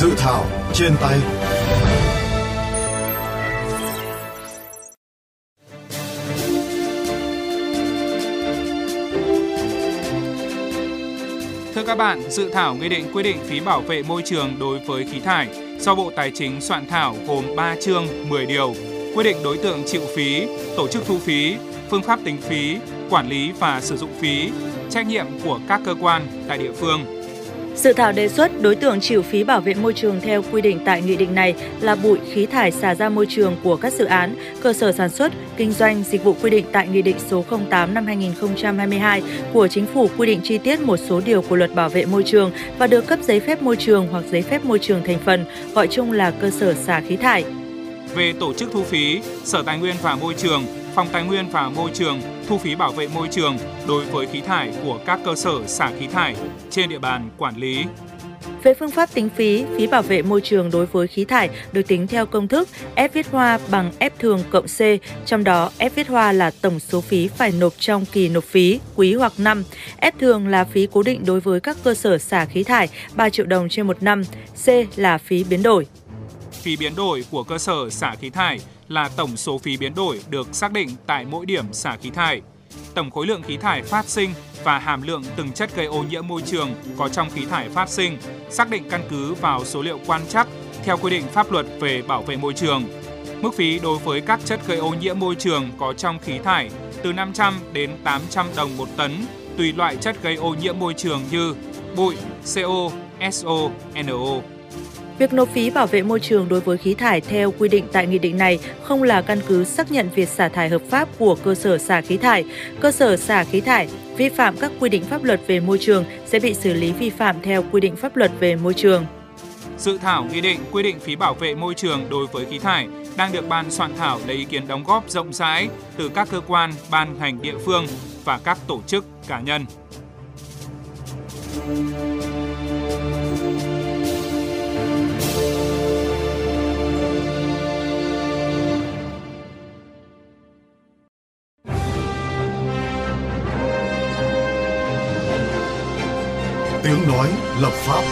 Dự thảo trên tay Thưa các bạn, dự thảo nghị định quy định phí bảo vệ môi trường đối với khí thải do Bộ Tài chính soạn thảo gồm 3 chương 10 điều, quy định đối tượng chịu phí, tổ chức thu phí, phương pháp tính phí, quản lý và sử dụng phí, trách nhiệm của các cơ quan tại địa phương. Dự thảo đề xuất đối tượng chịu phí bảo vệ môi trường theo quy định tại nghị định này là bụi khí thải xả ra môi trường của các dự án, cơ sở sản xuất, kinh doanh, dịch vụ quy định tại Nghị định số 08 năm 2022 của Chính phủ quy định chi tiết một số điều của Luật Bảo vệ môi trường và được cấp giấy phép môi trường hoặc giấy phép môi trường thành phần, gọi chung là cơ sở xả khí thải. Về tổ chức thu phí, Sở Tài nguyên và Môi trường, Phòng Tài nguyên và Môi trường thu phí bảo vệ môi trường đối với khí thải của các cơ sở xả khí thải trên địa bàn quản lý. Về phương pháp tính phí, phí bảo vệ môi trường đối với khí thải được tính theo công thức F viết hoa bằng F thường cộng C, trong đó F viết hoa là tổng số phí phải nộp trong kỳ nộp phí, quý hoặc năm. F thường là phí cố định đối với các cơ sở xả khí thải 3 triệu đồng trên một năm, C là phí biến đổi. Phí biến đổi của cơ sở xả khí thải là tổng số phí biến đổi được xác định tại mỗi điểm xả khí thải. Tổng khối lượng khí thải phát sinh và hàm lượng từng chất gây ô nhiễm môi trường có trong khí thải phát sinh xác định căn cứ vào số liệu quan trắc theo quy định pháp luật về bảo vệ môi trường. Mức phí đối với các chất gây ô nhiễm môi trường có trong khí thải từ 500 đến 800 đồng một tấn tùy loại chất gây ô nhiễm môi trường như bụi, CO, SO, NO. Việc nộp phí bảo vệ môi trường đối với khí thải theo quy định tại nghị định này không là căn cứ xác nhận việc xả thải hợp pháp của cơ sở xả khí thải. Cơ sở xả khí thải vi phạm các quy định pháp luật về môi trường sẽ bị xử lý vi phạm theo quy định pháp luật về môi trường. Dự thảo nghị định quy định phí bảo vệ môi trường đối với khí thải đang được ban soạn thảo lấy ý kiến đóng góp rộng rãi từ các cơ quan, ban ngành địa phương và các tổ chức cá nhân. Tiếng nói lập pháp.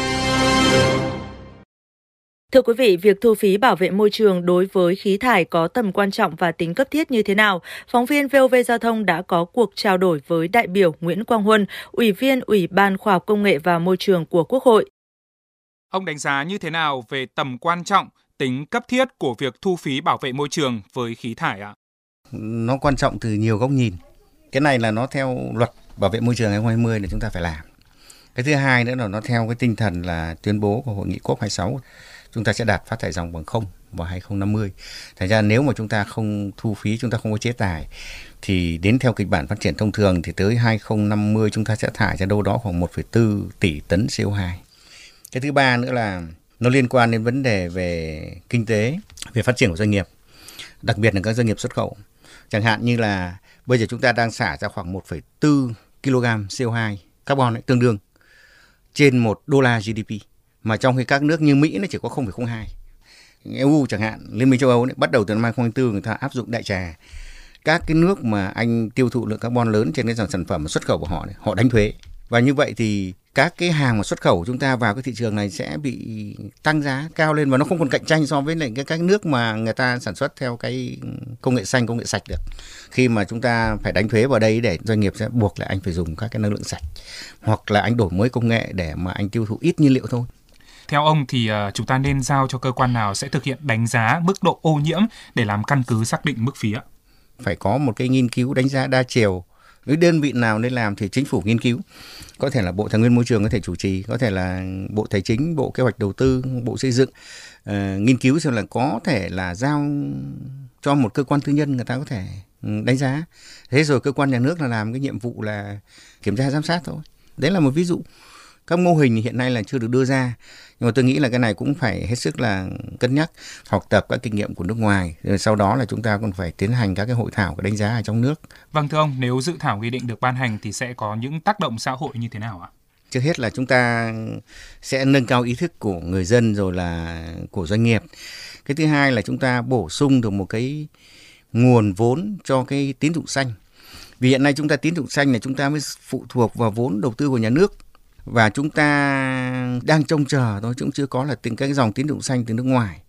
Thưa quý vị, việc thu phí bảo vệ môi trường đối với khí thải có tầm quan trọng và tính cấp thiết như thế nào? Phóng viên VOV Giao thông đã có cuộc trao đổi với đại biểu Nguyễn Quang Huân, Ủy viên Ủy ban Khoa học Công nghệ và Môi trường của Quốc hội. Ông đánh giá như thế nào về tầm quan trọng, tính cấp thiết của việc thu phí bảo vệ môi trường với khí thải ạ? Nó quan trọng từ nhiều góc nhìn. Cái này là nó theo luật bảo vệ môi trường 2020 là chúng ta phải làm. Cái thứ hai nữa là nó theo cái tinh thần là tuyên bố của hội nghị COP26 chúng ta sẽ đạt phát thải dòng bằng không vào 2050. Thành ra nếu mà chúng ta không thu phí, chúng ta không có chế tài thì đến theo kịch bản phát triển thông thường thì tới 2050 chúng ta sẽ thải ra đâu đó khoảng 1,4 tỷ tấn CO2. Cái thứ ba nữa là nó liên quan đến vấn đề về kinh tế, về phát triển của doanh nghiệp, đặc biệt là các doanh nghiệp xuất khẩu. Chẳng hạn như là bây giờ chúng ta đang xả ra khoảng 1,4 kg CO2 carbon ấy, tương đương trên 1 đô la GDP mà trong khi các nước như Mỹ nó chỉ có 0,02 EU chẳng hạn Liên minh châu Âu ấy, bắt đầu từ năm 2004 người ta áp dụng đại trà. Các cái nước mà anh tiêu thụ lượng carbon lớn trên cái dòng sản phẩm xuất khẩu của họ này, họ đánh thuế. Và như vậy thì các cái hàng mà xuất khẩu chúng ta vào cái thị trường này sẽ bị tăng giá cao lên và nó không còn cạnh tranh so với lại cái các nước mà người ta sản xuất theo cái công nghệ xanh công nghệ sạch được khi mà chúng ta phải đánh thuế vào đây để doanh nghiệp sẽ buộc là anh phải dùng các cái năng lượng sạch hoặc là anh đổi mới công nghệ để mà anh tiêu thụ ít nhiên liệu thôi theo ông thì uh, chúng ta nên giao cho cơ quan nào sẽ thực hiện đánh giá mức độ ô nhiễm để làm căn cứ xác định mức phí ạ? Phải có một cái nghiên cứu đánh giá đa chiều với đơn vị nào nên làm thì chính phủ nghiên cứu. Có thể là bộ tài nguyên môi trường có thể chủ trì có thể là bộ tài chính bộ kế hoạch đầu tư bộ xây dựng uh, nghiên cứu xem là có thể là giao cho một cơ quan tư nhân người ta có thể ừ, đánh giá. Thế rồi cơ quan nhà nước là làm cái nhiệm vụ là kiểm tra giám sát thôi. Đấy là một ví dụ các mô hình hiện nay là chưa được đưa ra. Nhưng mà tôi nghĩ là cái này cũng phải hết sức là cân nhắc học tập các kinh nghiệm của nước ngoài. Rồi sau đó là chúng ta còn phải tiến hành các cái hội thảo đánh giá ở trong nước. Vâng thưa ông, nếu dự thảo nghị định được ban hành thì sẽ có những tác động xã hội như thế nào ạ? trước hết là chúng ta sẽ nâng cao ý thức của người dân rồi là của doanh nghiệp. Cái thứ hai là chúng ta bổ sung được một cái nguồn vốn cho cái tín dụng xanh. Vì hiện nay chúng ta tín dụng xanh là chúng ta mới phụ thuộc vào vốn đầu tư của nhà nước và chúng ta đang trông chờ thôi chúng chưa có là từng cái dòng tín dụng xanh từ nước ngoài.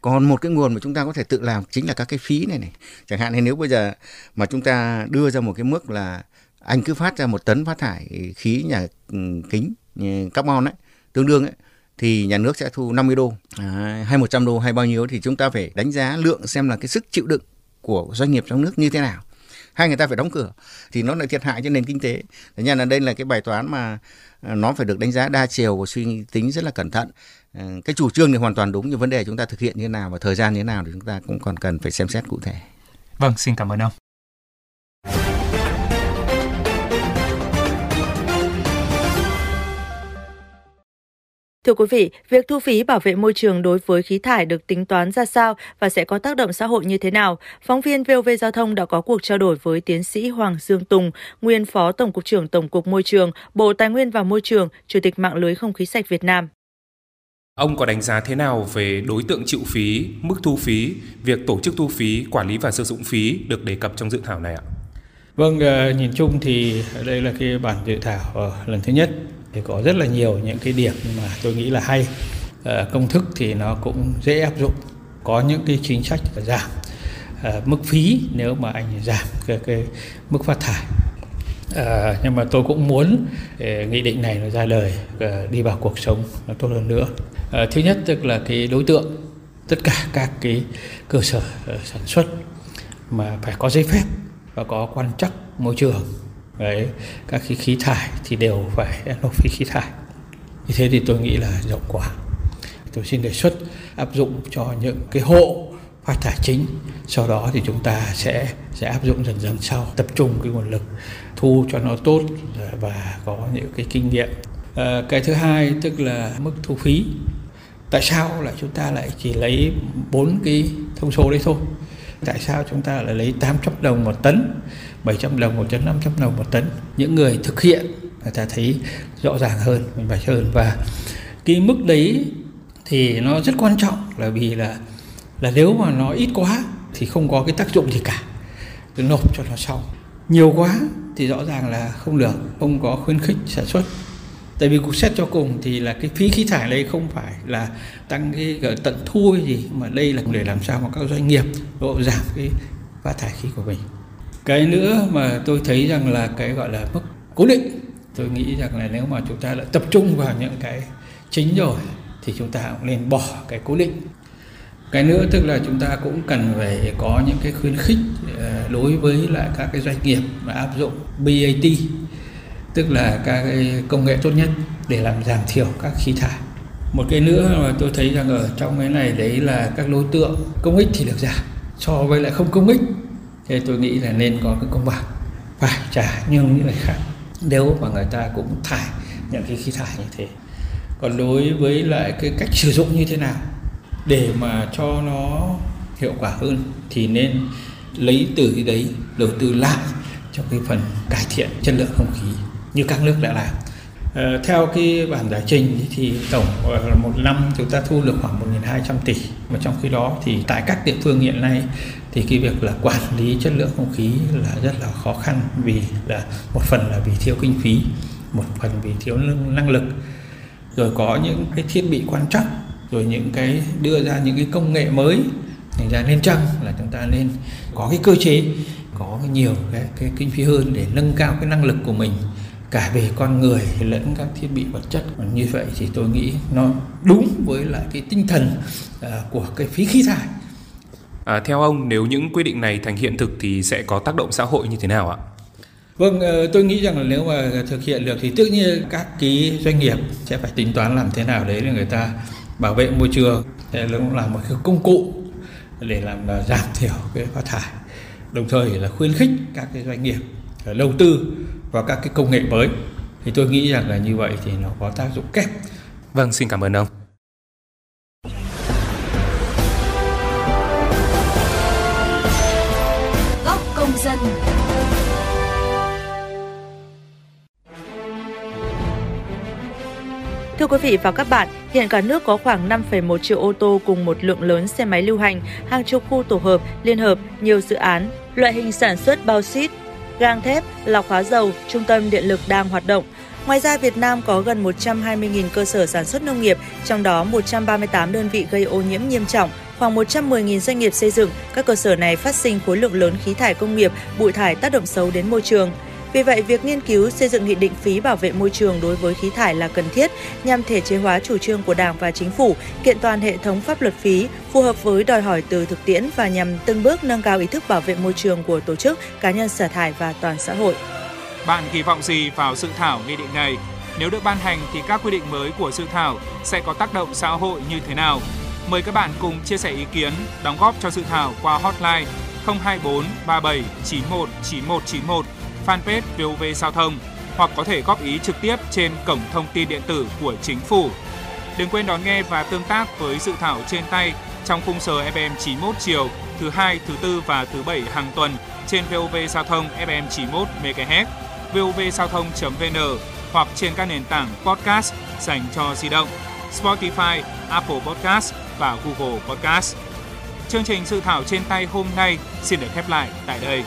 Còn một cái nguồn mà chúng ta có thể tự làm chính là các cái phí này này. Chẳng hạn như nếu bây giờ mà chúng ta đưa ra một cái mức là anh cứ phát ra một tấn phát thải khí nhà ừ, kính kính carbon ấy tương đương ấy thì nhà nước sẽ thu 50 đô. À, hay 100 đô hay bao nhiêu thì chúng ta phải đánh giá lượng xem là cái sức chịu đựng của doanh nghiệp trong nước như thế nào hay người ta phải đóng cửa, thì nó lại thiệt hại cho nền kinh tế. Thế nên là đây là cái bài toán mà à, nó phải được đánh giá đa chiều và suy tính rất là cẩn thận. Ờ, cái chủ trương thì hoàn toàn đúng, nhưng vấn đề chúng ta thực hiện như thế nào và thời gian như thế nào thì chúng ta cũng còn cần phải xem xét cụ thể. Vâng xin cảm ơn ông. Thưa quý vị, việc thu phí bảo vệ môi trường đối với khí thải được tính toán ra sao và sẽ có tác động xã hội như thế nào? Phóng viên VOV Giao thông đã có cuộc trao đổi với tiến sĩ Hoàng Dương Tùng, nguyên Phó Tổng cục trưởng Tổng cục Môi trường, Bộ Tài nguyên và Môi trường, Chủ tịch mạng lưới không khí sạch Việt Nam. Ông có đánh giá thế nào về đối tượng chịu phí, mức thu phí, việc tổ chức thu phí, quản lý và sử dụng phí được đề cập trong dự thảo này ạ? Vâng, ờ, nhìn chung thì đây là cái bản dự thảo ờ, lần thứ nhất thì có rất là nhiều những cái điểm mà tôi nghĩ là hay. À, công thức thì nó cũng dễ áp dụng có những cái chính sách giảm. À, mức phí nếu mà anh giảm cái, cái mức phát thải. À, nhưng mà tôi cũng muốn để nghị định này nó ra đời đi vào cuộc sống nó tốt hơn nữa. À, thứ nhất tức là cái đối tượng tất cả các cái cơ sở sản xuất mà phải có giấy phép và có quan trắc môi trường đấy các cái khí thải thì đều phải nộp phí khí thải. Như thế thì tôi nghĩ là rộng quá tôi xin đề xuất áp dụng cho những cái hộ phát thải chính sau đó thì chúng ta sẽ sẽ áp dụng dần dần sau. Tập trung cái nguồn lực thu cho nó tốt và có những cái kinh nghiệm. À, cái thứ hai tức là mức thu phí. Tại sao lại chúng ta lại chỉ lấy bốn cái thông số đấy thôi? Tại sao chúng ta lại lấy 800 đồng một tấn 700 đồng một tấn 500 đồng một tấn? Những người thực hiện, người ta thấy rõ ràng hơn, minh bạch hơn. Và cái mức đấy thì nó rất quan trọng, là vì là là nếu mà nó ít quá thì không có cái tác dụng gì cả. Cứ nộp cho nó xong. Nhiều quá thì rõ ràng là không được, không có khuyến khích sản xuất tại vì cuộc xét cho cùng thì là cái phí khí thải đây không phải là tăng cái tận thu hay gì, mà đây là để làm sao mà các doanh nghiệp độ giảm cái phát thải khí của mình. Cái nữa mà tôi thấy rằng là cái gọi là mức cố định, tôi nghĩ rằng là nếu mà chúng ta đã tập trung vào những cái chính rồi thì chúng ta cũng nên bỏ cái cố định. Cái nữa tức là chúng ta cũng cần phải có những cái khuyến khích ờ, đối với lại các cái doanh nghiệp mà áp dụng BAT tức là các cái công nghệ tốt nhất để làm giảm thiểu các khí thải. Một cái nữa mà tôi thấy rằng ở trong cái này đấy là các đối tượng công ích thì được giảm, so với lại không công ích. Thế tôi nghĩ là nên có cái công bằng. Phải trả như những người khác. Nếu mà người ta cũng thải những cái khí thải như thế. Còn đối với lại cái cách sử dụng như thế nào, để mà cho nó hiệu quả hơn, thì nên lấy từ cái đấy, đầu tư lại cho cái phần cải thiện chất lượng không khí như các nước đã làm. Ờ, theo cái bản giải trình thì tổng một năm chúng ta thu được khoảng 1.200 tỷ. Và trong khi đó thì tại các địa phương hiện nay thì cái việc là quản lý chất lượng không khí là rất là khó khăn vì là một phần là vì thiếu kinh phí một phần vì thiếu năng lực. Rồi có những cái thiết bị quan trắc rồi những cái đưa ra những cái công nghệ mới thành ra nên chăng là chúng ta nên có cái cơ chế có nhiều cái, cái kinh phí hơn để nâng cao cái năng lực của mình cả về con người lẫn các thiết bị vật chất và như vậy thì tôi nghĩ nó đúng với lại cái tinh thần uh, của cái phí khí thải à, theo ông nếu những quy định này thành hiện thực thì sẽ có tác động xã hội như thế nào ạ Vâng, ờ, tôi nghĩ rằng là nếu mà thực hiện được thì tự nhiên các cái doanh nghiệp sẽ phải tính toán làm thế nào đấy để người ta bảo vệ môi trường. Thế nó cũng là một cái công cụ để làm là giảm thiểu cái phát thải. Đồng thời là khuyến khích các cái doanh nghiệp đầu tư vào các cái công nghệ mới thì tôi nghĩ rằng là như vậy thì nó có tác dụng kép. Vâng, xin cảm ơn ông. Góc công dân. Thưa quý vị và các bạn, hiện cả nước có khoảng 5,1 triệu ô tô cùng một lượng lớn xe máy lưu hành, hàng chục khu tổ hợp, liên hợp, nhiều dự án, loại hình sản xuất bao xít, gang thép, lọc hóa dầu, trung tâm điện lực đang hoạt động. Ngoài ra, Việt Nam có gần 120.000 cơ sở sản xuất nông nghiệp, trong đó 138 đơn vị gây ô nhiễm nghiêm trọng, khoảng 110.000 doanh nghiệp xây dựng, các cơ sở này phát sinh khối lượng lớn khí thải công nghiệp, bụi thải tác động xấu đến môi trường. Vì vậy, việc nghiên cứu xây dựng nghị định phí bảo vệ môi trường đối với khí thải là cần thiết nhằm thể chế hóa chủ trương của Đảng và Chính phủ, kiện toàn hệ thống pháp luật phí phù hợp với đòi hỏi từ thực tiễn và nhằm từng bước nâng cao ý thức bảo vệ môi trường của tổ chức, cá nhân xả thải và toàn xã hội. Bạn kỳ vọng gì vào dự thảo nghị định này? Nếu được ban hành thì các quy định mới của dự thảo sẽ có tác động xã hội như thế nào? Mời các bạn cùng chia sẻ ý kiến, đóng góp cho dự thảo qua hotline 024 37 91 9191 fanpage VOV Giao thông hoặc có thể góp ý trực tiếp trên cổng thông tin điện tử của chính phủ. Đừng quên đón nghe và tương tác với dự thảo trên tay trong khung giờ FM 91 chiều thứ hai, thứ tư và thứ bảy hàng tuần trên VOV Giao thông FM 91 MHz, vovgiao thông.vn hoặc trên các nền tảng podcast dành cho di động, Spotify, Apple Podcast và Google Podcast. Chương trình dự thảo trên tay hôm nay xin được khép lại tại đây.